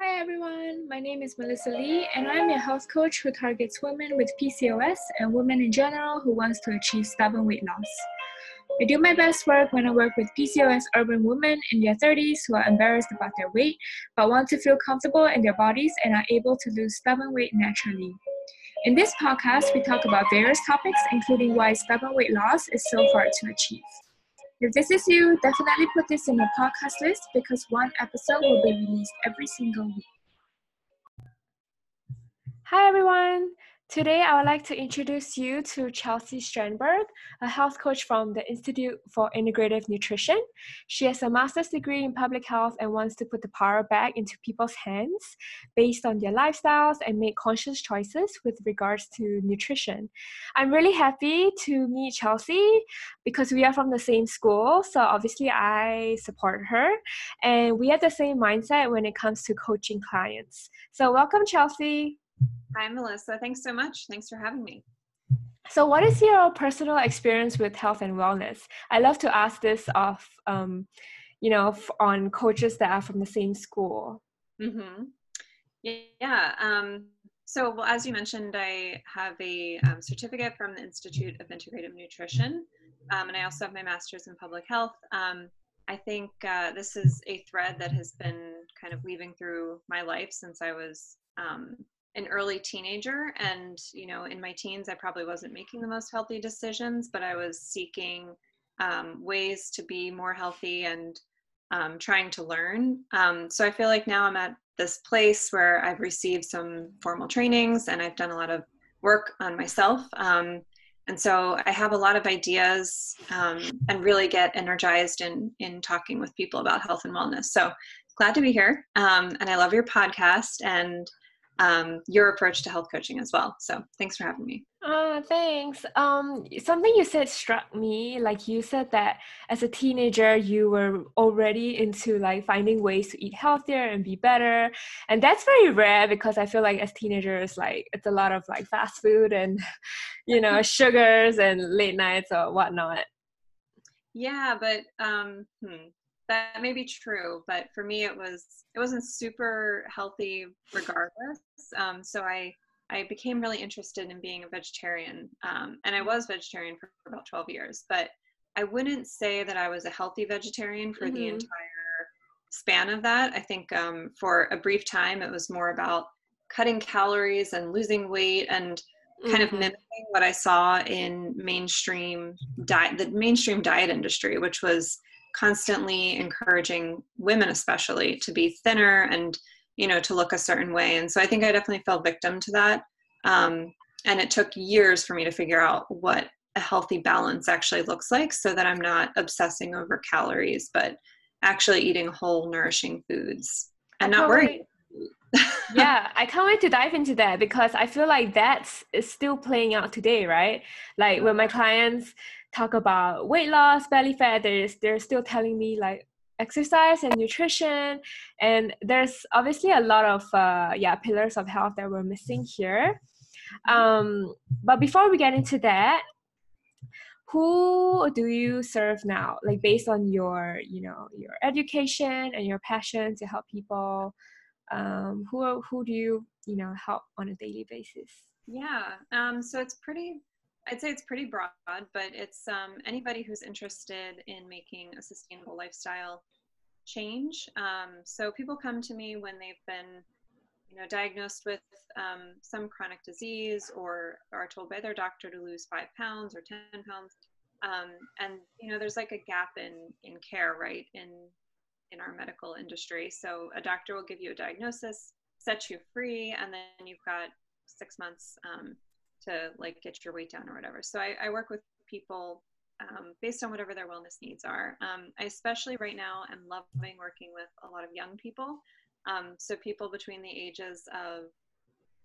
Hi everyone, my name is Melissa Lee, and I'm a health coach who targets women with PCOS and women in general who wants to achieve stubborn weight loss. I do my best work when I work with PCOS urban women in their 30s who are embarrassed about their weight but want to feel comfortable in their bodies and are able to lose stubborn weight naturally. In this podcast, we talk about various topics, including why stubborn weight loss is so hard to achieve. If this is you, definitely put this in your podcast list because one episode will be released every single week. Hi, everyone. Today, I would like to introduce you to Chelsea Strandberg, a health coach from the Institute for Integrative Nutrition. She has a master's degree in public health and wants to put the power back into people's hands based on their lifestyles and make conscious choices with regards to nutrition. I'm really happy to meet Chelsea because we are from the same school, so obviously I support her, and we have the same mindset when it comes to coaching clients. So, welcome, Chelsea. Hi, Melissa. Thanks so much. Thanks for having me. So, what is your personal experience with health and wellness? I love to ask this of, um, you know, on coaches that are from the same school. Mm-hmm. Yeah. Um, so, well, as you mentioned, I have a um, certificate from the Institute of Integrative Nutrition, um, and I also have my master's in public health. Um, I think uh, this is a thread that has been kind of weaving through my life since I was um, an early teenager and you know in my teens i probably wasn't making the most healthy decisions but i was seeking um, ways to be more healthy and um, trying to learn. Um, so i feel like now i'm at this place where i've received some formal trainings and i've done a lot of work on myself. Um, and so i have a lot of ideas um, and really get energized in in talking with people about health and wellness. So glad to be here um, and i love your podcast and um, your approach to health coaching as well. So thanks for having me. Uh, thanks. Um, something you said struck me. Like you said that as a teenager, you were already into like finding ways to eat healthier and be better, and that's very rare because I feel like as teenagers, like it's a lot of like fast food and you know sugars and late nights or whatnot. Yeah, but um, hmm, that may be true but for me it was it wasn't super healthy regardless um, so i i became really interested in being a vegetarian um, and i was vegetarian for about 12 years but i wouldn't say that i was a healthy vegetarian for mm-hmm. the entire span of that i think um, for a brief time it was more about cutting calories and losing weight and kind mm-hmm. of mimicking what i saw in mainstream diet the mainstream diet industry which was constantly encouraging women especially to be thinner and you know to look a certain way. And so i think i definitely fell victim to that. Um, and it took years for me to figure out what a healthy balance actually looks like so that i'm not obsessing over calories but actually eating whole nourishing foods and not worrying yeah, I can't wait to dive into that because I feel like that's is still playing out today, right? Like when my clients talk about weight loss, belly fat, they're, they're still telling me like exercise and nutrition. And there's obviously a lot of uh, yeah pillars of health that we're missing here. Um, but before we get into that, who do you serve now? Like based on your you know your education and your passion to help people. Um, who who do you you know help on a daily basis? Yeah, um, so it's pretty I'd say it's pretty broad, but it's um, anybody who's interested in making a sustainable lifestyle change. Um, so people come to me when they've been, you know, diagnosed with um, some chronic disease or are told by their doctor to lose five pounds or ten pounds, um, and you know, there's like a gap in in care, right, in in our medical industry. So a doctor will give you a diagnosis, set you free, and then you've got six months um, to like get your weight down or whatever. So I, I work with people um, based on whatever their wellness needs are. Um, I especially right now am loving working with a lot of young people. Um, so people between the ages of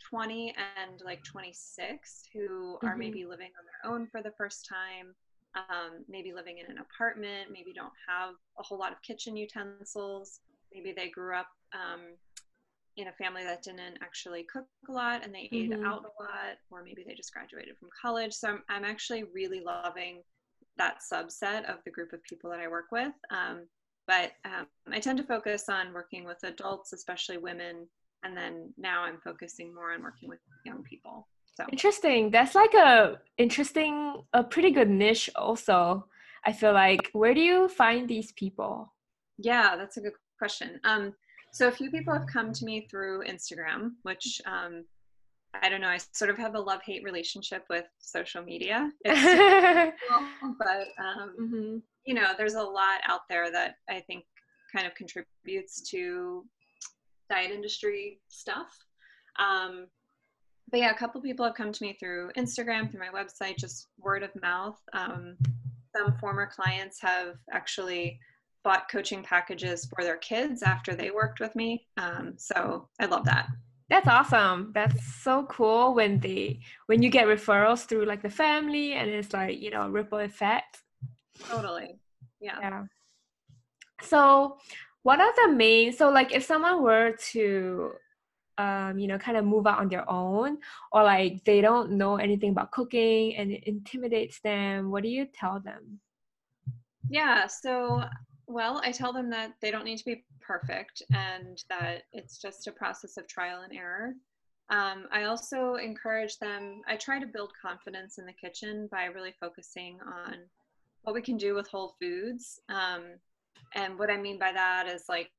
20 and like 26 who mm-hmm. are maybe living on their own for the first time, um, maybe living in an apartment, maybe don't have a whole lot of kitchen utensils. Maybe they grew up um, in a family that didn't actually cook a lot and they mm-hmm. ate out a lot, or maybe they just graduated from college. So I'm, I'm actually really loving that subset of the group of people that I work with. Um, but um, I tend to focus on working with adults, especially women, and then now I'm focusing more on working with young people. So interesting. That's like a interesting, a pretty good niche. Also, I feel like where do you find these people? Yeah, that's a good question. Um, so a few people have come to me through Instagram, which um, I don't know. I sort of have a love hate relationship with social media. cool, but um, mm-hmm. you know, there's a lot out there that I think kind of contributes to diet industry stuff. Um, but yeah, a couple people have come to me through Instagram, through my website, just word of mouth. Um, some former clients have actually bought coaching packages for their kids after they worked with me. Um, so I love that. That's awesome. That's so cool when they when you get referrals through like the family and it's like, you know, ripple effect. Totally. Yeah. Yeah. So what are the main so like if someone were to um, you know, kind of move out on their own, or like they don't know anything about cooking and it intimidates them, what do you tell them? Yeah, so well, I tell them that they don't need to be perfect and that it's just a process of trial and error. Um, I also encourage them, I try to build confidence in the kitchen by really focusing on what we can do with whole foods. Um, and what I mean by that is like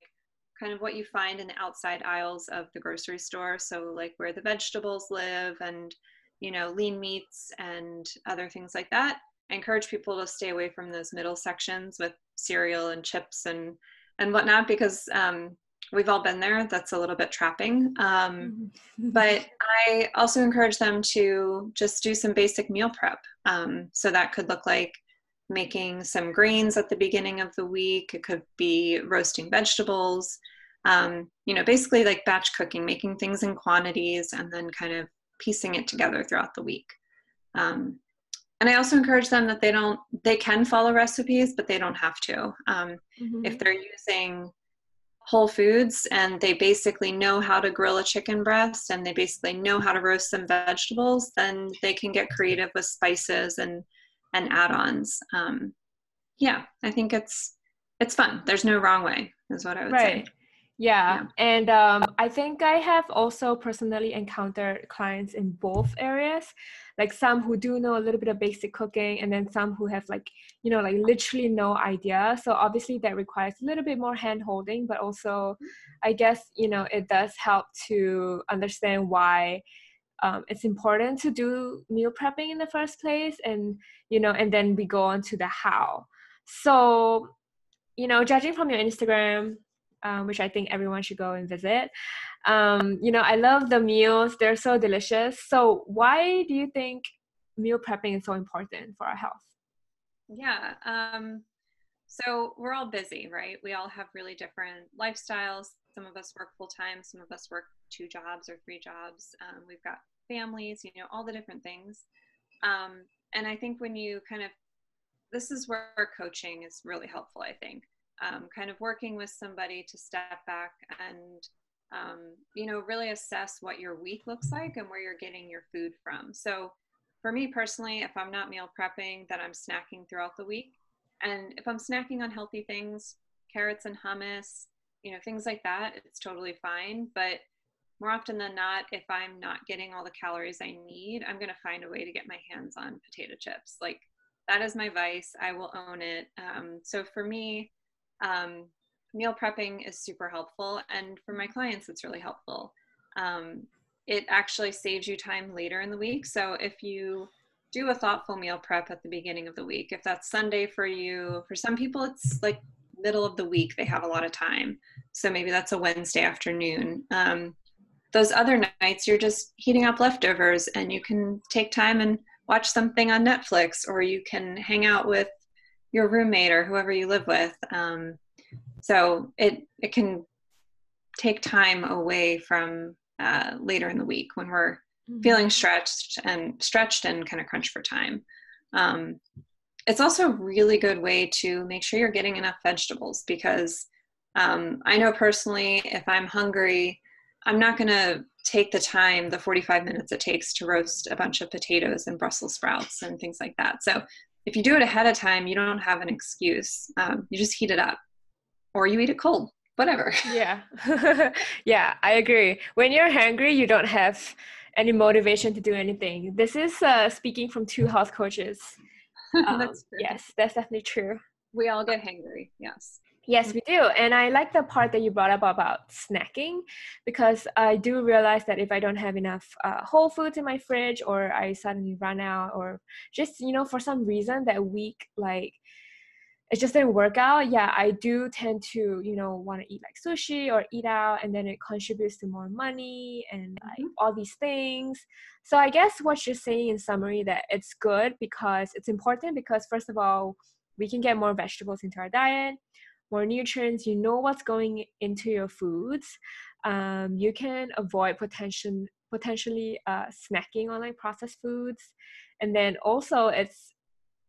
kind of what you find in the outside aisles of the grocery store. So, like where the vegetables live and, you know, lean meats and other things like that. I encourage people to stay away from those middle sections with cereal and chips and and whatnot because um, we've all been there. That's a little bit trapping. Um, mm-hmm. but I also encourage them to just do some basic meal prep. Um, so that could look like making some grains at the beginning of the week. It could be roasting vegetables. Um, you know, basically like batch cooking, making things in quantities and then kind of piecing it together throughout the week. Um, and I also encourage them that they don't they can follow recipes, but they don't have to. Um, mm-hmm. If they're using whole foods and they basically know how to grill a chicken breast and they basically know how to roast some vegetables, then they can get creative with spices and and add-ons. Um, yeah, I think it's it's fun. There's no wrong way, is what I would right. say. Yeah. yeah. And um, I think I have also personally encountered clients in both areas, like some who do know a little bit of basic cooking, and then some who have like, you know, like literally no idea. So obviously that requires a little bit more hand holding, but also I guess, you know, it does help to understand why um, it's important to do meal prepping in the first place and, you know, and then we go on to the how. So, you know, judging from your Instagram, um, which I think everyone should go and visit. Um, you know, I love the meals, they're so delicious. So, why do you think meal prepping is so important for our health? Yeah. Um, so, we're all busy, right? We all have really different lifestyles. Some of us work full time, some of us work two jobs or three jobs. Um, we've got families, you know, all the different things. Um, and I think when you kind of, this is where coaching is really helpful, I think um, kind of working with somebody to step back and um, you know really assess what your week looks like and where you're getting your food from. So for me personally if i'm not meal prepping then i'm snacking throughout the week. And if i'm snacking on healthy things carrots and hummus you know things like that it's totally fine. But more often than not if i'm not getting all the calories i need i'm going to find a way to get my hands on potato chips. Like that is my vice. I will own it. Um, so for me um, meal prepping is super helpful. And for my clients, it's really helpful. Um, it actually saves you time later in the week. So if you do a thoughtful meal prep at the beginning of the week, if that's Sunday for you, for some people, it's like middle of the week, they have a lot of time. So maybe that's a Wednesday afternoon. Um, those other nights, you're just heating up leftovers and you can take time and watch something on Netflix or you can hang out with your roommate or whoever you live with. Um, so it it can take time away from uh, later in the week when we're mm-hmm. feeling stretched and stretched and kind of crunched for time. Um, it's also a really good way to make sure you're getting enough vegetables because um, I know personally if I'm hungry, I'm not going to take the time, the 45 minutes it takes to roast a bunch of potatoes and Brussels sprouts and things like that. So if you do it ahead of time, you don't have an excuse. Um, you just heat it up. or you eat it cold whatever. Yeah. Yeah i agree. When you're hungry you don't have any motivation to do anything. This is uh, speaking from two health coaches. Um, that's yes that's definitely true. We all get hungry yes Yes, we do. And I like the part that you brought up about snacking because I do realize that if I don't have enough uh, whole foods in my fridge or I suddenly run out or just, you know, for some reason that week, like it just didn't work out. Yeah, I do tend to, you know, want to eat like sushi or eat out and then it contributes to more money and like mm-hmm. all these things. So I guess what you're saying in summary that it's good because it's important because first of all, we can get more vegetables into our diet more nutrients you know what's going into your foods um, you can avoid potential potentially uh, snacking on like processed foods. And then also it's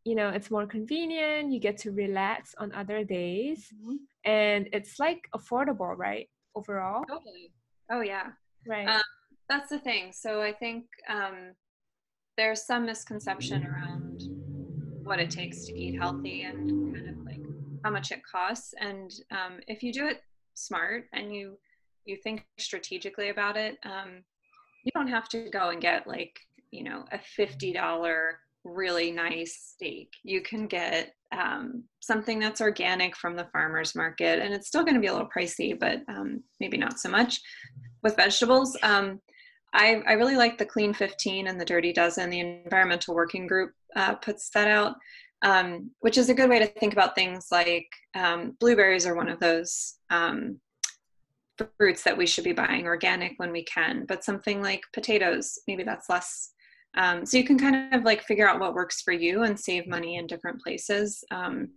you know it's more convenient you get to relax on other days mm-hmm. and it's like affordable right overall? Totally. Oh yeah. Right. Um, that's the thing. So i think um, there's some misconception around what it takes to eat healthy and kind of how much it costs. And um, if you do it smart and you you think strategically about it um, you don't have to go and get like you know a $50 really nice steak. You can get um, something that's organic from the farmers market and it's still going to be a little pricey but um, maybe not so much with vegetables. Um, I, I, really like the clean 15 and the dirty dozen. The environmental working group uh, puts that out um, which is a good way to think about things like um, blueberries are one of those um, fruits that we should be buying organic when we can, but something like potatoes, maybe that's less. Um, so you can kind of like figure out what works for you and save money in different places. Um,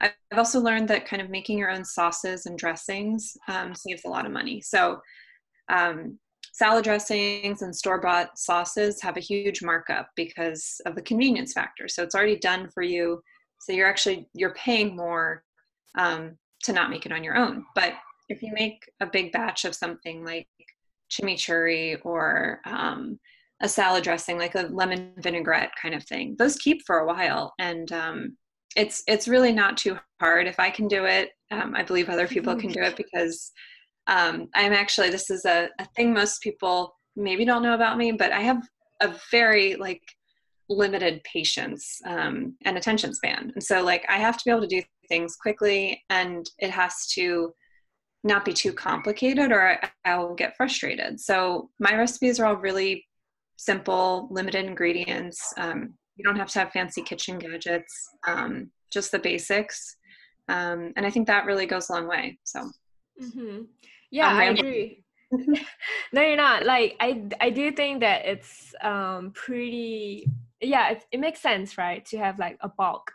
I've also learned that kind of making your own sauces and dressings um, saves a lot of money. So um, salad dressings and store-bought sauces have a huge markup because of the convenience factor. So it's already done for you. So you're actually you're paying more um, to not make it on your own. But if you make a big batch of something like chimichurri or um, a salad dressing like a lemon vinaigrette kind of thing those keep for a while. And um, it's it's really not too hard. If i can do it um, i believe other people can do it because um, I'm actually, this is a, a thing most people maybe don't know about me, but I have a very like limited patience um, and attention span. And so, like, I have to be able to do things quickly and it has to not be too complicated or I, will get frustrated. So, my recipes are all really simple, limited ingredients. Um, you don't have to have fancy kitchen gadgets, um, just the basics. Um, and I think that really goes a long way. So, mm-hmm. Yeah, I agree. no, you're not. Like I, I do think that it's um pretty. Yeah, it, it makes sense, right? To have like a bulk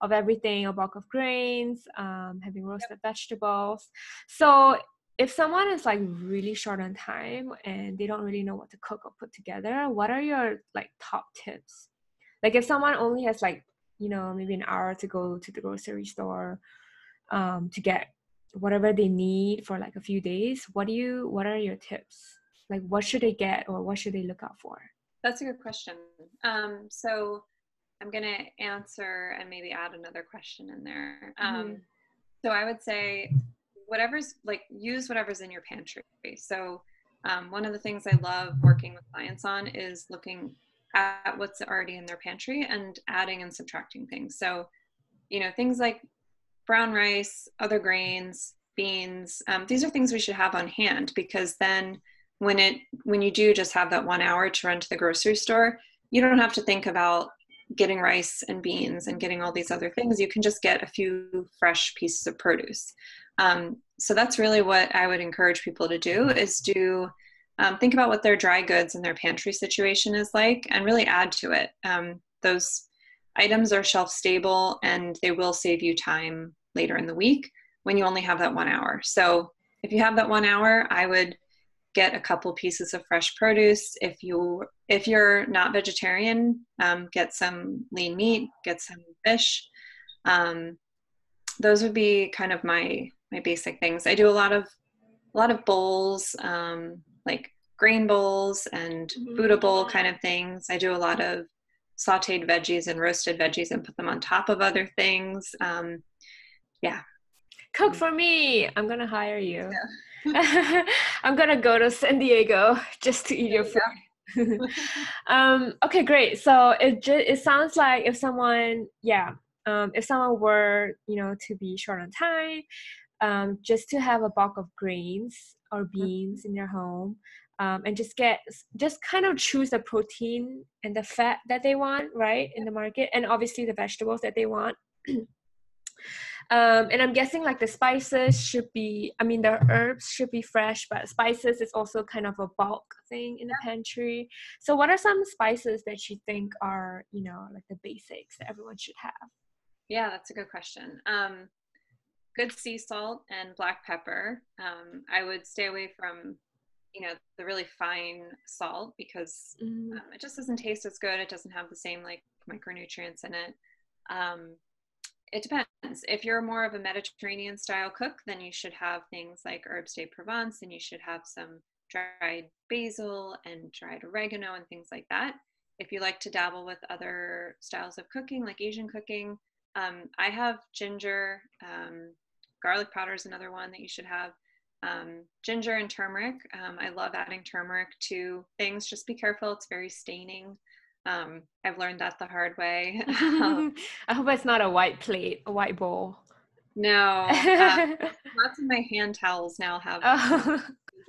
of everything, a bulk of grains, um, having roasted yep. vegetables. So if someone is like really short on time and they don't really know what to cook or put together, what are your like top tips? Like if someone only has like you know maybe an hour to go to the grocery store um, to get whatever they need for like a few days what do you what are your tips? Like what should they get or what should they look out for? That's a good question. Um, so i'm going to answer and maybe add another question in there. Um, mm-hmm. so i would say whatever's like use whatever's in your pantry. So um, one of the things i love working with clients on is looking at what's already in their pantry and adding and subtracting things. So you know things like brown rice, other grains, beans. Um, these are things we should have on hand because then when it when you do just have that one hour to run to the grocery store, you don't have to think about getting rice and beans and getting all these other things. You can just get a few fresh pieces of produce. Um, so that's really what I would encourage people to do is do um, think about what their dry goods and their pantry situation is like and really add to it. Um, those items are shelf stable and they will save you time later in the week when you only have that one hour. So if you have that one hour, I would get a couple pieces of fresh produce. If you if you're not vegetarian, um, get some lean meat, get some fish. Um, those would be kind of my my basic things. I do a lot of a lot of bowls, um, like grain bowls and mm-hmm. Buddha bowl kind of things. I do a lot of sauteed veggies and roasted veggies and put them on top of other things. Um, yeah. cook for me. I'm gonna hire you. Yeah. I'm gonna go to San Diego just to eat your food. um, okay, great. So it just it sounds like if someone, yeah, um, if someone were, you know, to be short on time, um, just to have a bulk of grains or mm-hmm. beans in their home, um, and just get just kind of choose the protein and the fat that they want, right, in the market, and obviously the vegetables that they want. Um, and I'm guessing like the spices should be, I mean, the herbs should be fresh, but spices is also kind of a bulk thing in the pantry. So, what are some spices that you think are, you know, like the basics that everyone should have? Yeah, that's a good question. Um, good sea salt and black pepper. Um, I would stay away from, you know, the really fine salt because mm. um, it just doesn't taste as good. It doesn't have the same like micronutrients in it. Um, it depends. If you're more of a Mediterranean style cook, then you should have things like herbes de Provence and you should have some dried basil and dried oregano and things like that. If you like to dabble with other styles of cooking, like Asian cooking, um, I have ginger, um, garlic powder is another one that you should have. Um, ginger and turmeric. Um, I love adding turmeric to things. Just be careful; it's very staining. Um, I've learned that the hard way. Um, I hope it's not a white plate, a white bowl. No, uh, lots of my hand towels now have oh.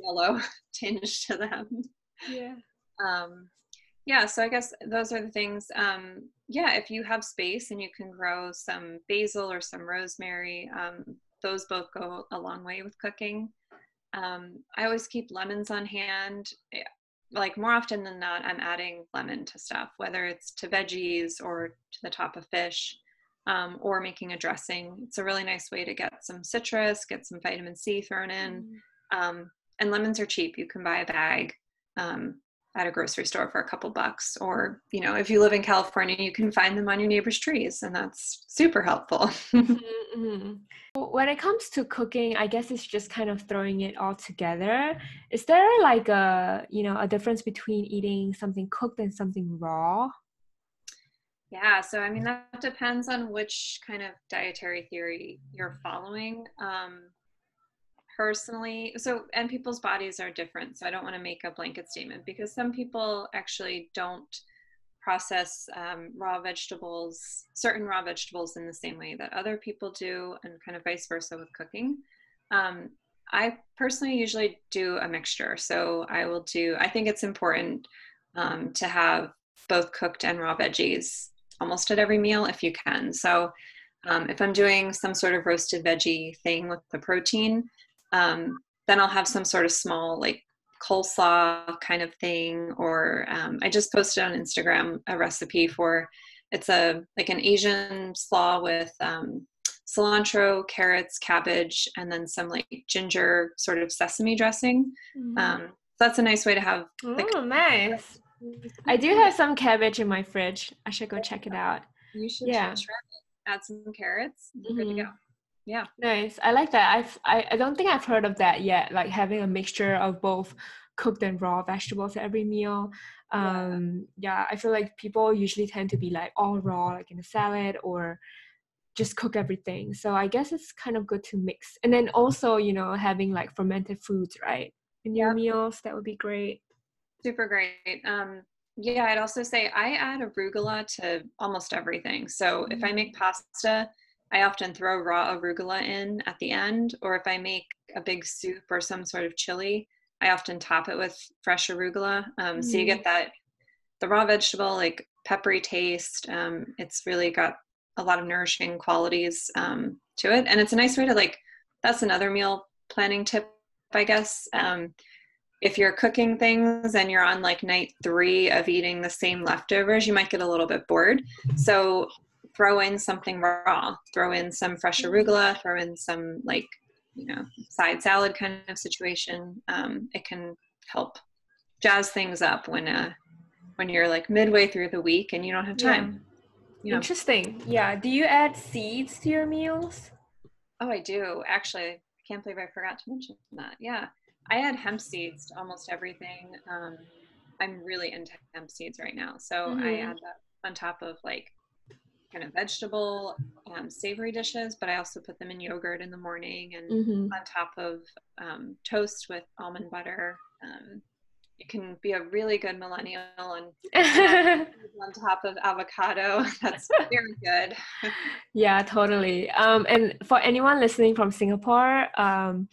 yellow tinge to them. Yeah. Um, yeah. So I guess those are the things. Um, yeah, if you have space and you can grow some basil or some rosemary, um, those both go a long way with cooking. Um, I always keep lemons on hand like more often than not, I'm adding lemon to stuff, whether it's to veggies or to the top of fish um, or making a dressing. It's a really nice way to get some citrus, get some vitamin C thrown in. Mm. Um, and lemons are cheap. You can buy a bag um, at a grocery store for a couple bucks. Or, you know, if you live in California, you can find them on your neighbor's trees, and that's super helpful. mm-hmm. mm-hmm. When it comes to cooking, I guess it's just kind of throwing it all together. Is there like a, you know, a difference between eating something cooked and something raw? Yeah, so I mean, that depends on which kind of dietary theory you're following. Um, personally so and people's bodies are different so i don't want to make a blanket statement because some people actually don't process um, raw vegetables certain raw vegetables in the same way that other people do and kind of vice versa with cooking. Um, i personally usually do a mixture so i will do i think it's important um, to have both cooked and raw veggies almost at every meal if you can. So um, if i'm doing some sort of roasted veggie thing with the protein um, then I'll have some sort of small like coleslaw kind of thing. Or um, I just posted on Instagram a recipe for it's a like an Asian slaw with um, cilantro, carrots, cabbage, and then some like ginger sort of sesame dressing. Mm-hmm. Um, so that's a nice way to have. Like, oh, nice. I do have some cabbage in my fridge. I should go check it out. You should yeah. add some carrots. Mm-hmm. Good to mm-hmm. go yeah nice i like that i've I, I don't think i've heard of that yet like having a mixture of both cooked and raw vegetables every meal um yeah. yeah i feel like people usually tend to be like all raw like in a salad or just cook everything so i guess it's kind of good to mix and then also you know having like fermented foods right in your yep. meals that would be great super great um yeah i'd also say i add arugula to almost everything so mm-hmm. if i make mm. pasta I often throw raw arugula in at the end, or if I make a big soup or some sort of chili, I often top it with fresh arugula. Um, mm. So you get mm. that the raw vegetable, like peppery taste. Um, it's really got a lot of nourishing qualities um, to it, and it's a nice way to like. That's another meal planning tip, I guess. Um, if you're cooking things and you're on like night three of eating the same leftovers, you might get a little bit bored. So throw in something raw, throw in some fresh mm-hmm. arugula, throw in some like, you know, side salad kind of situation. Um, it can help jazz things up when uh, when you're like midway through the week and you don't have time. Yeah. You know? Interesting. Yeah. Do you add seeds to your meals? Oh, I do. Actually, I can't believe I forgot to mention that. Yeah. I add hemp seeds to almost everything. Um, I'm really into hemp seeds right now. So mm-hmm. I add that on top of like kind of vegetable um, savory dishes, but I also put them in yogurt in the morning and mm-hmm. on top of um, toast with almond butter. Um, you can be a really good millennial and on top of avocado. That's very good. yeah, totally. Um, and for anyone listening from Singapore, um,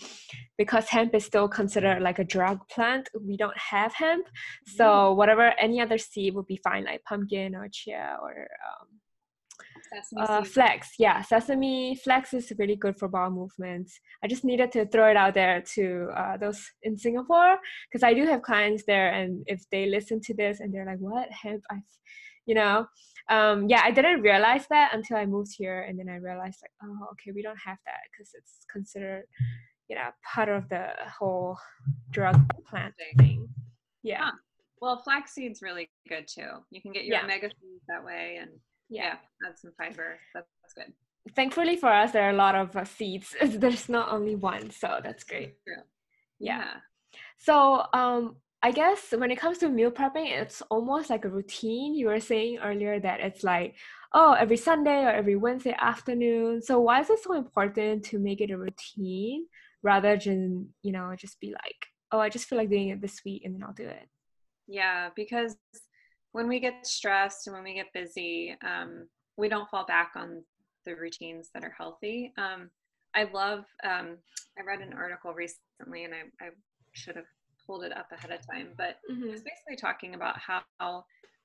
because hemp is still considered like a drug plant, we don't have hemp. So mm-hmm. whatever any other seed would be fine, like pumpkin or chia or um, uh, flax, yeah, sesame flax is really good for bowel movements. I just needed to throw it out there to uh, those in Singapore because I do have clients there, and if they listen to this and they're like, "What hemp?" I, you know, um, yeah, I didn't realize that until I moved here, and then I realized like, oh, okay, we don't have that because it's considered, you know, part of the whole drug plant thing. Yeah. Huh. Well, flaxseed's really good too. You can get your yeah. omega that way, and yeah, add some fiber. That's, that's good. Thankfully for us, there are a lot of uh, seeds. There's not only one, so that's great. Yeah. yeah. So um, I guess when it comes to meal prepping, it's almost like a routine. You were saying earlier that it's like, oh, every Sunday or every Wednesday afternoon. So why is it so important to make it a routine rather than, you know, just be like, oh, I just feel like doing it this week and then I'll do it? Yeah, because when we get stressed and when we get busy, um, we don't fall back on the routines that are healthy. Um, I love, um, I read an article recently and I, I, should have pulled it up ahead of time, but mm-hmm. it's basically talking about how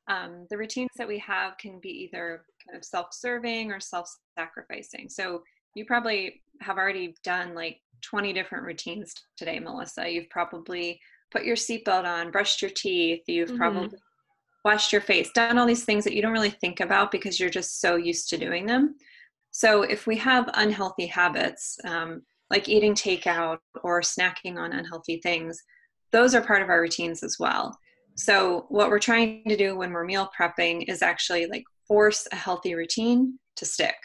um, the routines that we have can be either kind of self serving or self sacrificing. So you probably have already done like 20 different routines today, Melissa. You've probably put your seatbelt on, brushed your teeth, you've mm-hmm. probably washed your face, done all these things that you don't really think about because you're just so used to doing them. So if we have unhealthy habits, um, like eating takeout or snacking on unhealthy things, those are part of our routines as well. So what we're trying to do when we're meal prepping is actually like force a healthy routine to stick.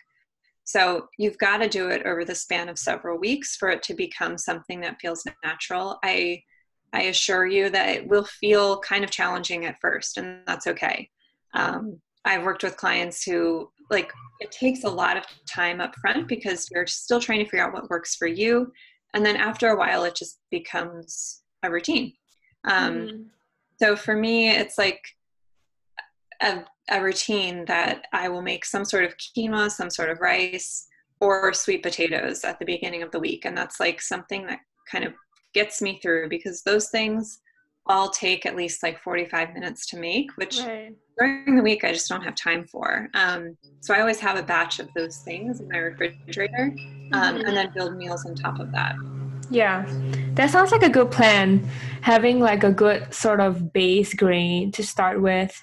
So you've got to do it over the span of several weeks for it to become something that feels natural. I I assure you that it will feel kind of challenging at first, and that's okay. Um, I've worked with clients who like it takes a lot of time up front because you're still trying to figure out what works for you, and then after a while, it just becomes a routine. Um, mm. So for me, it's like a, a routine that I will make some sort of quinoa, some sort of rice, or sweet potatoes at the beginning of the week, and that's like something that kind of gets me through because those things all take at least like 45 minutes to make, which right. during the week I just don't have time for. Um, so I always have a batch of those things in my refrigerator um, mm-hmm. and then build meals on top of that. Yeah, that sounds like a good plan. Having like a good sort of base grain to start with,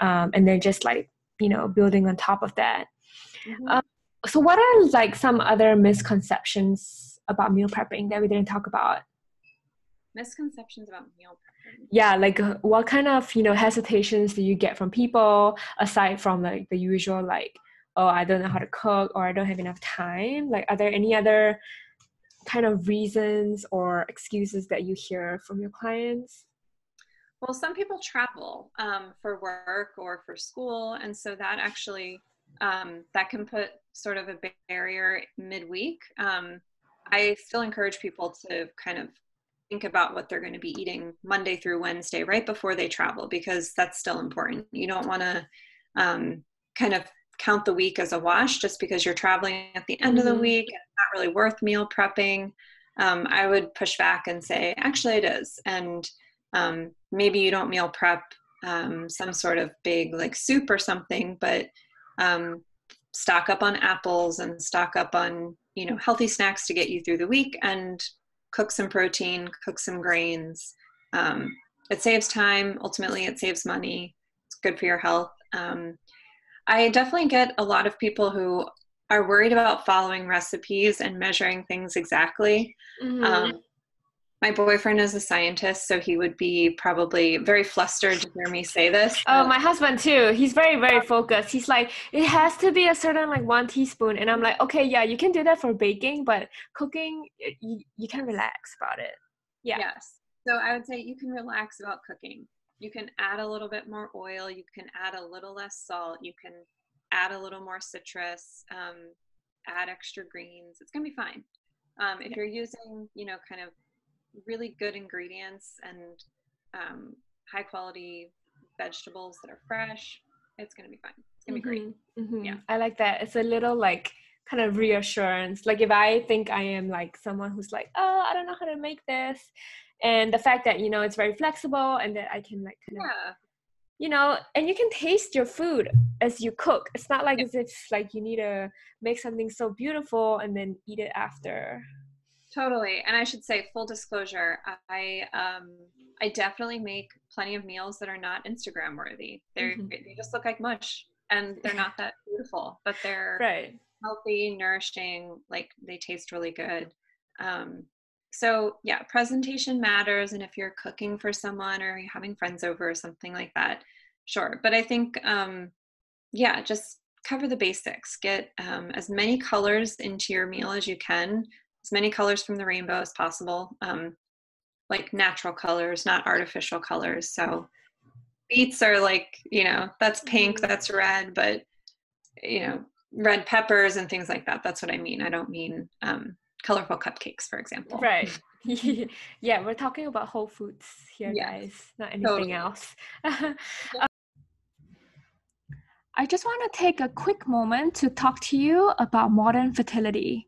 um, and then just like, you know, building on top of that. Mm-hmm. Um, so, what are like some other misconceptions about meal prepping that we didn't talk about? Misconceptions about meal prepping. Yeah like uh, what kind of you know hesitations do you get from people aside from like the usual like oh i don't know how to cook or i don't have enough time like are there any other kind of reasons or excuses that you hear from your clients? Well some people travel um, for work or for school and so that actually um, that can put sort of a barrier midweek. Um, i still encourage people to kind of think about what they're going to be eating Monday through Wednesday right before they travel because that's still important. You don't want to um, kind of count the week as a wash just because you're traveling at the end of the mm-hmm. week. It's not really worth meal prepping. Um, I would push back and say, actually, it is. And um, maybe you don't meal prep um, some sort of big like soup or something, but um, stock up on apples and stock up on you know healthy snacks to get you through the week and cook some protein, cook some grains. Um, it saves time. Ultimately, it saves money. It's good for your health. Um, I definitely get a lot of people who are worried about following recipes and measuring things exactly. Mm-hmm. Um, my boyfriend is a scientist, so he would be probably very flustered to hear me say this. Oh, my husband too. He's very, very focused. He's like, it has to be a certain like one teaspoon, and I'm like, okay, yeah, you can do that for baking, but cooking, you, you can relax about it. Yeah. Yes. So I would say you can relax about cooking. You can add a little bit more oil. You can add a little less salt. You can add a little more citrus, um, add extra greens. It's gonna be fine. Um, if you're using, you know, kind of really good ingredients and um, high quality vegetables that are fresh, it's gonna be fine. It's gonna be great. Mm-hmm, mm-hmm. Yeah. I like that. It's a little like kind of reassurance. Like if I think I am like someone who's like, oh, I don't know how to make this, and the fact that you know it's very flexible and that I can like kind Yeah. of you know, and you can taste your food as you cook. It's not like Yeah. as if like you need to make something so beautiful and then eat it after. Totally. And I should say, full disclosure, I um I definitely make plenty of meals that are not Instagram worthy. They're Mhm. they just look like mush and they're not that beautiful, but they're Right. healthy, nourishing, like they taste really good. Um so yeah, presentation matters and if you're cooking for someone or you're having friends over or something like that, sure. But I think um yeah, just cover the basics. Get um, as many colors into your meal as you can, as many colors from the rainbow as possible, um, like natural colors, not artificial colors. So beets are like, you know, that's pink, Mhm. that's red, but, you know, red peppers and things like that. That's what I mean. I don't mean um, colorful cupcakes, for example. Right. yeah, we're talking about whole foods here, guys, not anything totally. else. I just want to take a quick moment to talk to you about modern fertility.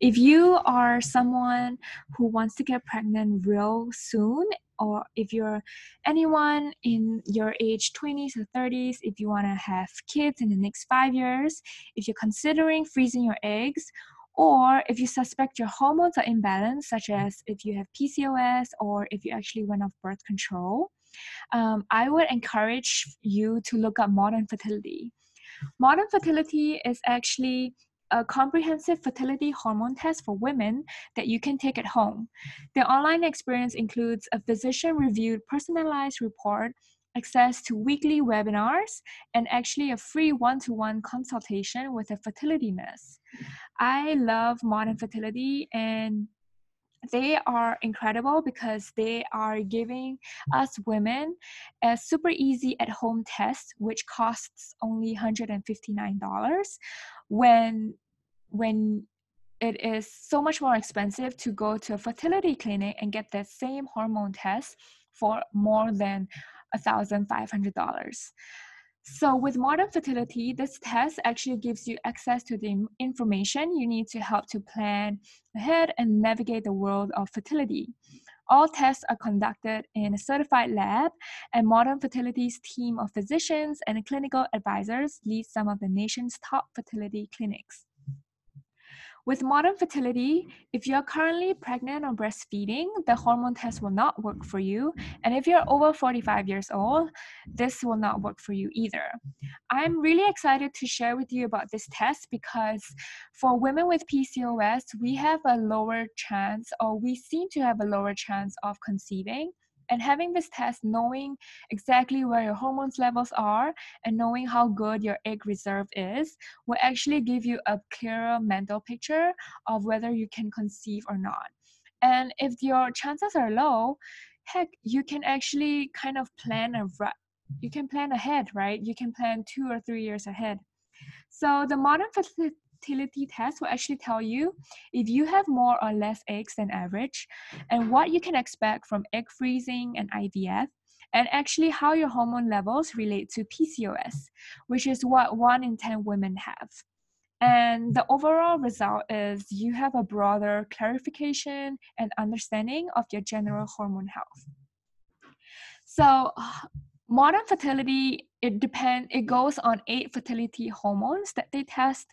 If you are someone who wants to get pregnant real soon, or if you're anyone in your age 20s or 30s, if you want to have kids in the next five years, if you're considering freezing your eggs, or if you suspect your hormones are imbalanced, such as if you have PCOS or if you actually went off birth control, um, I would encourage you to look up modern fertility. Modern fertility is actually a comprehensive fertility hormone test for women that you can take at home. The online experience includes a physician reviewed personalized report, access to weekly webinars, and actually a free one to one consultation with a fertility nurse. I love modern fertility and they are incredible because they are giving us women a super easy at home test which costs only $159 when when it is so much more expensive to go to a fertility clinic and get the same hormone test for more than $1500 so, with modern fertility, this test actually gives you access to the information you need to help to plan ahead and navigate the world of fertility. All tests are conducted in a certified lab, and Modern Fertility's team of physicians and clinical advisors lead some of the nation's top fertility clinics. With modern fertility, if you're currently pregnant or breastfeeding, the hormone test will not work for you. And if you're over 45 years old, this will not work for you either. I'm really excited to share with you about this test because for women with PCOS, we have a lower chance, or we seem to have a lower chance of conceiving. And having this test, knowing exactly where your hormones levels are and knowing how good your egg reserve is, will actually give you a clearer mental picture of whether you can conceive or not. And if your chances are low, heck, you can actually kind of plan a you can plan ahead, right? You can plan two or three years ahead. So the modern fertility test will actually tell you if you have more or less eggs than average, and what you can expect from egg freezing and IVF, and actually how your hormone levels relate to PCOS, which is what one in 10 women have. And the overall result is you have a broader clarification and understanding of your general hormone health. So, modern fertility it depend it goes on eight fertility hormones that they test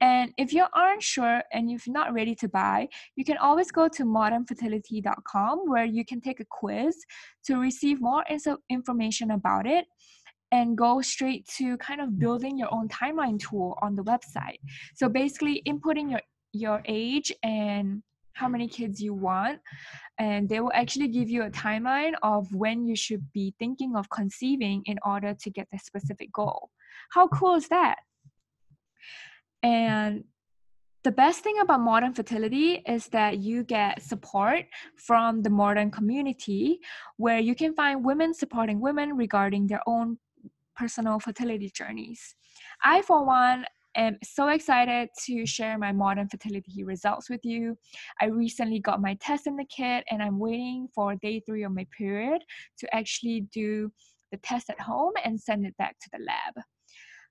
and if you aren't sure and you're not ready to buy, you can always go to modernfertility.com where you can take a quiz to receive more info- information about it and go straight to kind of building your own timeline tool on the website. So basically inputting your your age and how many kids you want and they will actually give you a timeline of when you should be thinking of conceiving in order to get the specific goal. How cool is that? And the best thing about modern fertility is that you get support from the modern community where you can find women supporting women regarding their own personal fertility journeys. I, for one, am so excited to share my modern fertility results with you. I recently got my test in the kit and I'm waiting for day three of my period to actually do the test at home and send it back to the lab.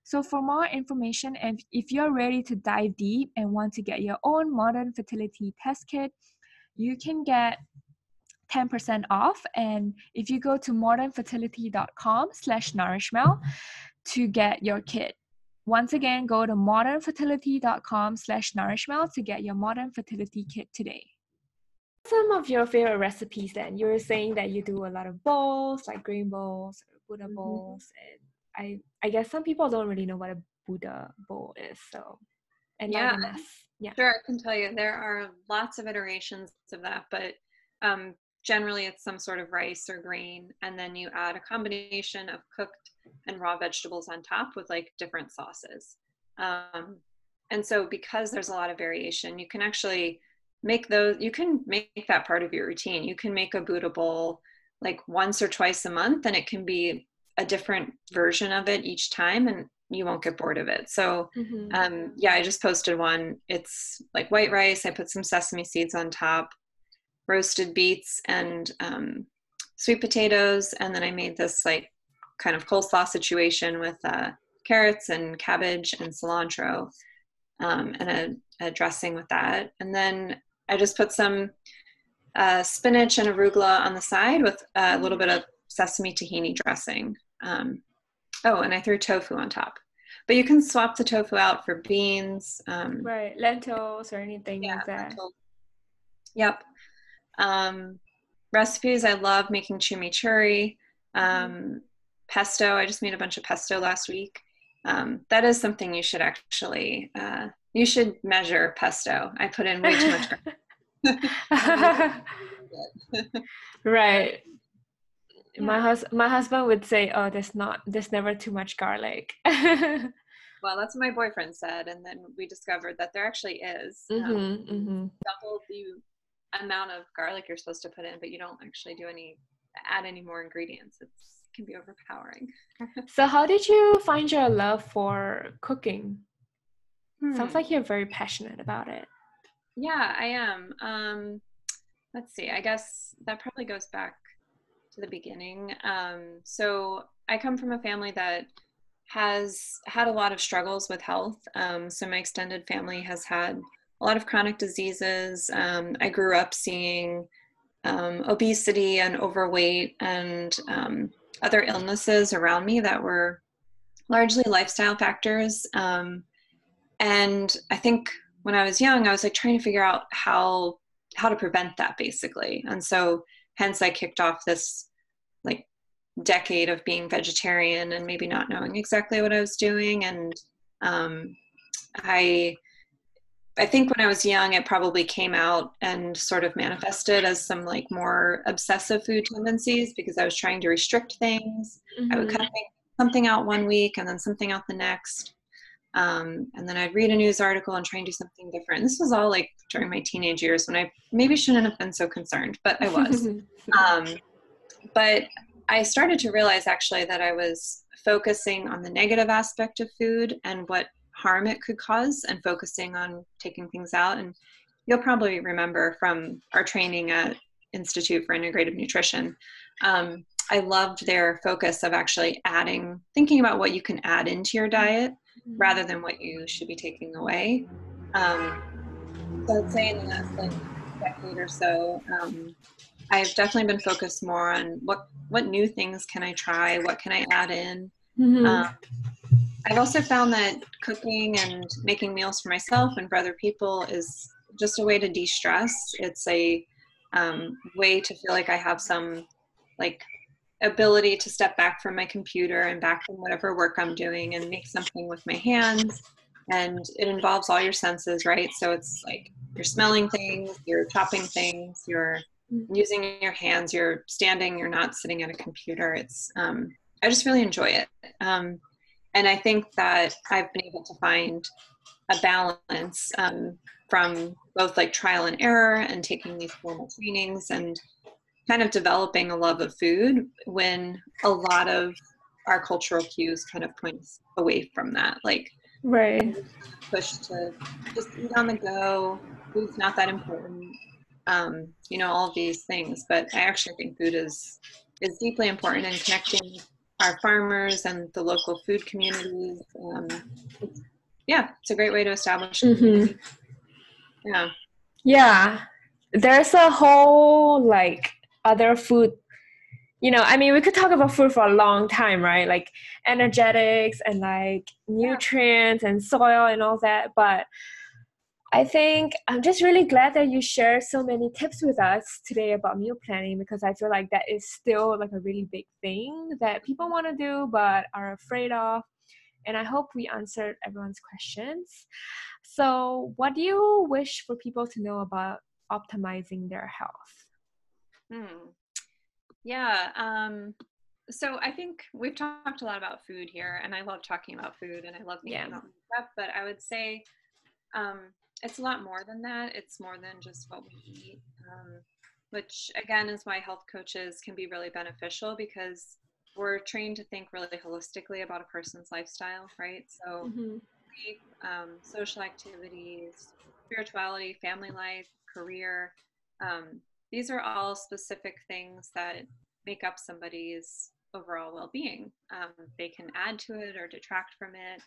So, for more information, and if you're ready to dive deep and want to get your own modern fertility test kit, you can get 10% off. And if you go to modernfertility.com slash nourishmel to get your kit. Once again, go to modernfertility.com slash nourishmel to get your modern fertility kit today. Some of your favorite recipes then? You were saying that you do a lot of bowls, like grain bowls, Buddha mm-hmm. bowls, and I I guess some people don't really know what a Buddha bowl is. So, and yeah, yeah, sure. I can tell you there are lots of iterations of that, but um, generally it's some sort of rice or grain, and then you add a combination of cooked and raw vegetables on top with like different sauces. Um, and so, because there's a lot of variation, you can actually make those. You can make that part of your routine. You can make a Buddha bowl like once or twice a month, and it can be a different version of it each time and you won't get bored of it. So mm-hmm. um, yeah i just posted one. It's like white rice. I put some sesame seeds on top roasted beets and um, sweet potatoes. And then i made this like kind of coleslaw situation with uh, carrots and cabbage and cilantro um, and a, a, dressing with that. And then i just put some uh, spinach and arugula on the side with a little bit of sesame tahini dressing um, oh, and I threw tofu on top. But you can swap the tofu out for beans. Um, right, lentils or anything yeah, like that. Lentil. Yep. Um, recipes, I love making chimichurri. Um. Pesto, I just made a bunch of pesto last week. Um, that is something you should actually, uh, you should measure pesto. I put in way too much. right yeah. my hus- my husband would say oh there's not there's never too much garlic well that's what my boyfriend said and then we discovered that there actually is mm-hmm, um, mm-hmm. double the amount of garlic you're supposed to put in but you don't actually do any add any more ingredients it can be overpowering so how did you find your love for cooking hmm. sounds like you're very passionate about it yeah i am um let's see i guess that probably goes back to the beginning. Um, so I come from a family that has had a lot of struggles with health. Um, so my extended family has had a lot of chronic diseases. Um, I grew up seeing um, obesity and overweight and um, other illnesses around me that were largely lifestyle factors. Um, and I think when I was young, I was like trying to figure out how how to prevent that basically. And so hence I kicked off this like decade of being vegetarian and maybe not knowing exactly what I was doing. And um, I, I think when I was young, it probably came out and sort of manifested as some like more obsessive food tendencies because I was trying to restrict things. Mm-hmm. I would cut mm-hmm. something out one week and then something out the next. Um, and then I'd read a news article and try and do something different. This was all like during my teenage years when I maybe shouldn't have been so concerned, but I was. um, but I started to realize actually that I was focusing on the negative aspect of food and what harm it could cause and focusing on taking things out. And you'll probably remember from our training at Institute for Integrative Nutrition. Um, I loved their focus of actually adding, thinking about what you can add into your diet mm-hmm. Rather than what you should be taking away. Um, so I'd say in the last like decade or so, um, I've definitely been focused more on what what new things can I try, what can I add in. Mm-hmm. Um, I've also found that cooking and making meals for myself and for other people is just a way to de-stress. It's a um, way to feel like I have some like ability to step back from my computer and back from whatever work I'm doing and make something with my hands. And it involves all your senses, right? So it's like you're smelling things, you're chopping things, you're using your hands you're standing you're not sitting at a computer it's um, i just really enjoy it um, and i think that i've been able to find a balance um, from both like trial and error and taking these formal trainings and kind of developing a love of food when a lot of our cultural cues kind of points away from that. Like right push to just eat on the go. Food's not that important. Um, you know, all these things. But I actually think food is is deeply important in connecting our farmers and the local food communities. Um, it's, yeah, it's a great way to establish. Mm-hmm. Yeah. Yeah, there's a whole like other food you know, I mean, we could talk about food for a long time, right? Like energetics and like nutrients and soil and all that. But I think I'm just really glad that you shared so many tips with us today about meal planning because I feel like that is still like a really big thing that people want to do but are afraid of. And I hope we answered everyone's questions. So, what do you wish for people to know about optimizing their health? Hmm. Yeah. Um, so I think we've talked a lot about food here, and I love talking about food, and I love thinking yeah. about stuff. But I would say um, it's a lot more than that. It's more than just what we eat, um, which again is why health coaches can be really beneficial because we're trained to think really holistically about a person's lifestyle, right? So, mm-hmm. um, social activities, spirituality, family life, career. These are all specific things that make up somebody's overall well-being. Um, they can add to it or detract from it.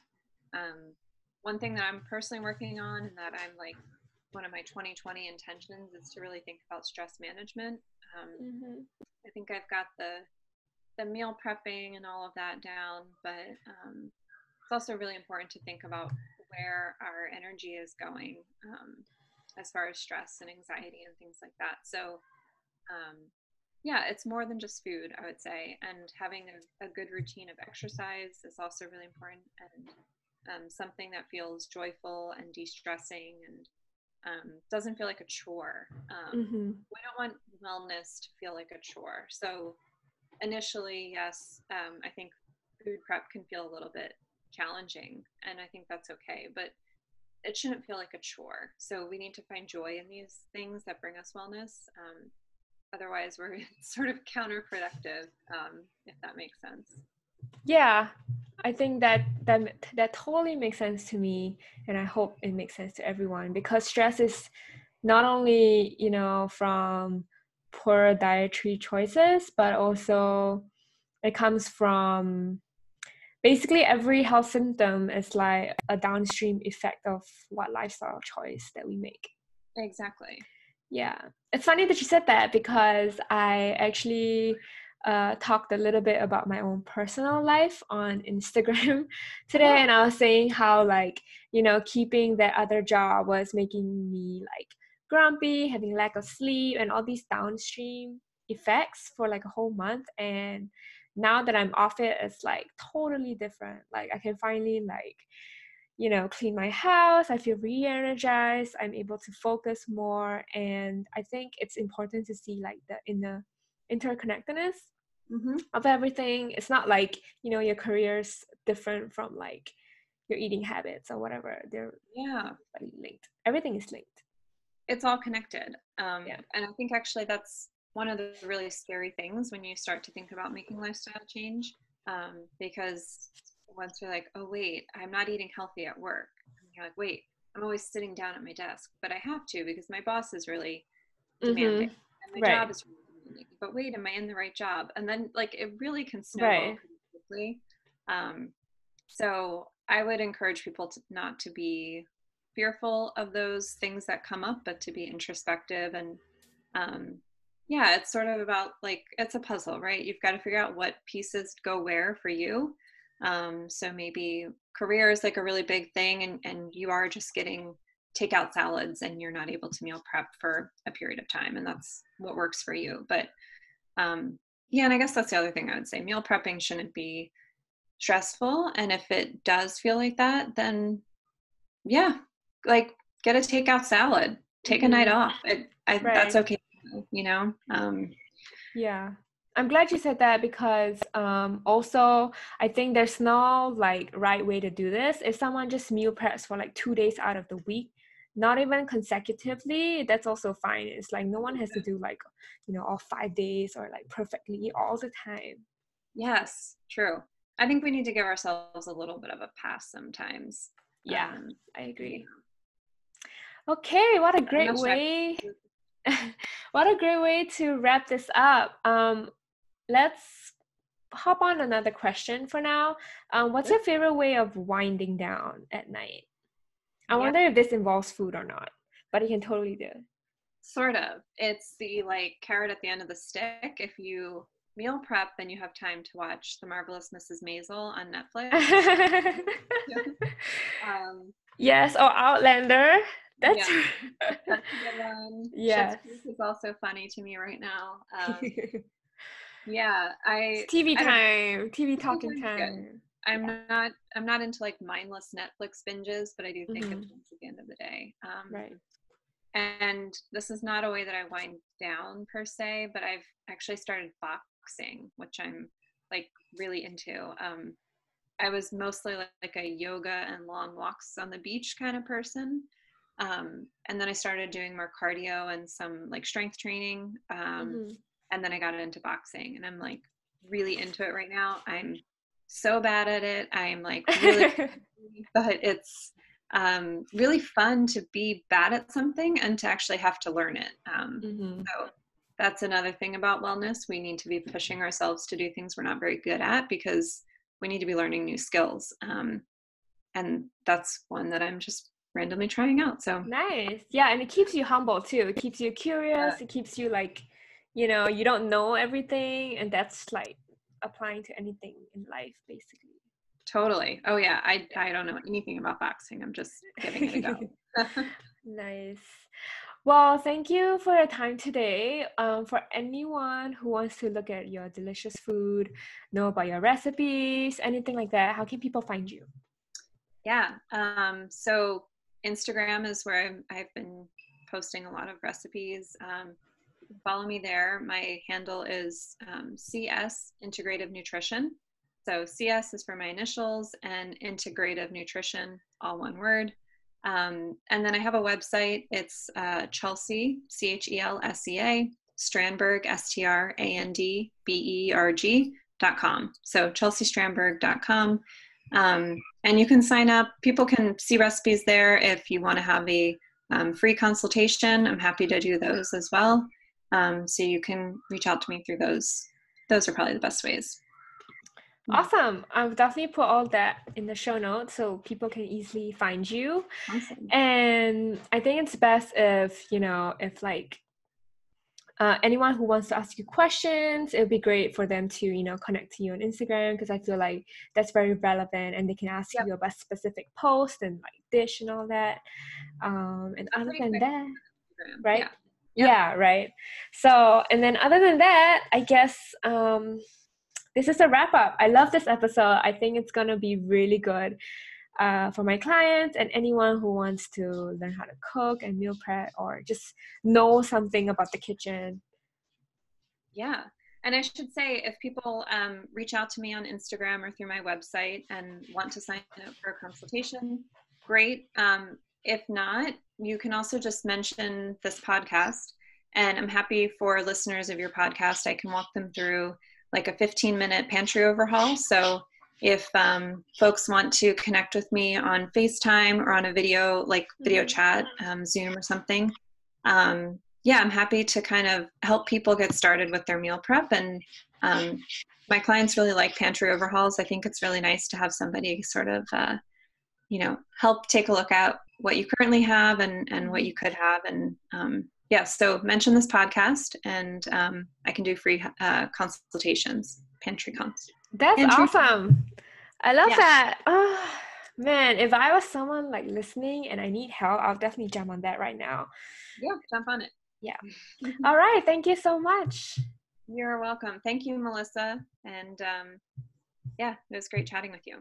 Um, one thing that i'm personally working on and that i'm like one of my 2020 intentions is to really think about stress management. Um, mm-hmm. i think i've got the the meal prepping and all of that down but um, it's also really important to think about where our energy is going. Um, as far as stress and anxiety and things like that. So, um, yeah, it's more than just food, I would say. And having a, a good routine of exercise is also really important and um, something that feels joyful and de stressing and um, doesn't feel like a chore. Um, mm-hmm. We don't want wellness to feel like a chore. So, initially, yes, um, I think food prep can feel a little bit challenging, and I think that's okay. But it shouldn't feel like a chore. So we need to find joy in these things that bring us wellness. Um, otherwise, we're sort of counterproductive, um, if that makes sense. Yeah, I think that that that totally makes sense to me, and I hope it makes sense to everyone because stress is not only you know from poor dietary choices, but also it comes from basically every health symptom is like a downstream effect of what lifestyle choice that we make. Exactly. Yeah. It's funny that you said that because i actually uh, talked a little bit about my own personal life on instagram today and i was saying how like you know keeping that other job was making me like grumpy having lack of sleep and all these downstream effects for like a whole month and now that I'm off it, it's like totally different. Like I can finally like, you know, clean my house. I feel re-energized. I'm able to focus more, and I think it's important to see like the in the interconnectedness mm-hmm. of everything. It's not like you know your career's different from like your eating habits or whatever. They're yeah linked. Everything is linked. It's all connected. Um, yeah. And I think actually that's one of the really scary things when you start to think about making lifestyle change um, because once you're like oh wait i'm not eating healthy at work and you're like wait i'm always sitting down at my desk but i have to because my boss is really demanding mm-hmm. and my right. job is really demanding but wait am i in the right job and then like it really can snowball right. quickly um, so i would encourage people to not to be fearful of those things that come up but to be introspective and um, yeah it's sort of about like it's a puzzle right you've got to figure out what pieces go where for you um, so maybe career is like a really big thing and, and you are just getting takeout salads and you're not able to meal prep for a period of time and that's what works for you but um, yeah and i guess that's the other thing i would say meal prepping shouldn't be stressful and if it does feel like that then yeah like get a takeout salad take a night mm-hmm. off it, I, right. that's okay you know um, yeah i'm glad you said that because um, also i think there's no like right way to do this if someone just meal preps for like two days out of the week not even consecutively that's also fine it's like no one has to do like you know all five days or like perfectly all the time yes true I think we need to give ourselves a little bit of a pass sometimes. Yeah, um, I agree. Okay, what a great way. what a great way to wrap this up. Um, let's hop on another question for now. Um, what's your favorite way of winding down at night? I wonder if this involves food or not, but you can totally do it. Sort of. It's the like carrot at the end of the stick. If you meal prep, then you have time to watch The Marvelous Mrs. Maisel on Netflix. um, yes, or Outlander. That's yeah. That's a good one. Yeah, it's also funny to me right now. Um, yeah, I it's TV time, TV talking time. I'm yeah. not I'm not into like mindless Netflix binges, but I do think mm-hmm. it's at the end of the day. Um, right. And this is not a way that I wind down per se, but I've actually started boxing, which I'm like really into. Um, I was mostly like, like a yoga and long walks on the beach kind of person. Um, and then I started doing more cardio and some like strength training. Um, mm-hmm. And then I got into boxing, and I'm like really into it right now. I'm so bad at it. I'm like really, but it's um, really fun to be bad at something and to actually have to learn it. Um, mm-hmm. So that's another thing about wellness. We need to be pushing ourselves to do things we're not very good at because we need to be learning new skills. Um, and that's one that I'm just randomly trying out. So nice. Yeah. And it keeps you humble too. It keeps you curious. Yeah. It keeps you like, you know, you don't know everything. And that's like applying to anything in life, basically. Totally. Oh yeah. I I don't know anything about boxing. I'm just giving it a go. nice. Well, thank you for your time today. Um, for anyone who wants to look at your delicious food, know about your recipes, anything like that, how can people find you? Yeah. Um, so Instagram is where i have been posting a lot of recipes. Um, follow me there. My handle is um, CS Integrative Nutrition. So CS is for my initials and Integrative Nutrition, all one word. Um, and then I have a website. It's uh, Chelsea, C H E L S E A, Strandberg, S T R A N D B E R G dot com. So chelseastrandberg.com. Um, and you can sign up. People can see recipes there if you want to have a um, free consultation. I'm happy to do those as well. Um, so you can reach out to me through those. Those are probably the best ways. Awesome. I'll definitely put all that in the show notes so people can easily find you. Awesome. And I think it's best if, you know, if like uh, anyone who wants to ask you questions, it would be great for them to, you know, connect to you on Instagram because I feel like that's very relevant and they can ask yep. you about specific posts and like dish and all that. Um, and other than that, right? Yeah. Yep. yeah, right. So, and then other than that, I guess um, this is a wrap up. I love this episode. I think it's gonna be really good uh, for my clients and anyone who wants to learn how to cook and meal prep or just know something about the kitchen. Yeah. And I should say, if people um, reach out to me on Instagram or through my website and want to sign up for a consultation, great. Um, if not, you can also just mention this podcast. And I'm happy for listeners of your podcast. I can walk them through like a 15 minute pantry overhaul. So if um, folks want to connect with me on FaceTime or on a video, like video mm-hmm. chat, um, Zoom or something, um, yeah, I'm happy to kind of help people get started with their meal prep. And um, my clients really like pantry overhauls. I think it's really nice to have somebody sort of, uh, you know, help take a look at what you currently have and, and what you could have. And um, yeah, so mention this podcast and um, I can do free uh, consultations, pantry cons. That's awesome. I love yeah. that. Oh, man, if I was someone like listening and I need help, I'll definitely jump on that right now. Yeah, jump on it. Yeah. All right. Thank you so much. You're welcome. Thank you, Melissa. And um, yeah, it was great chatting with you.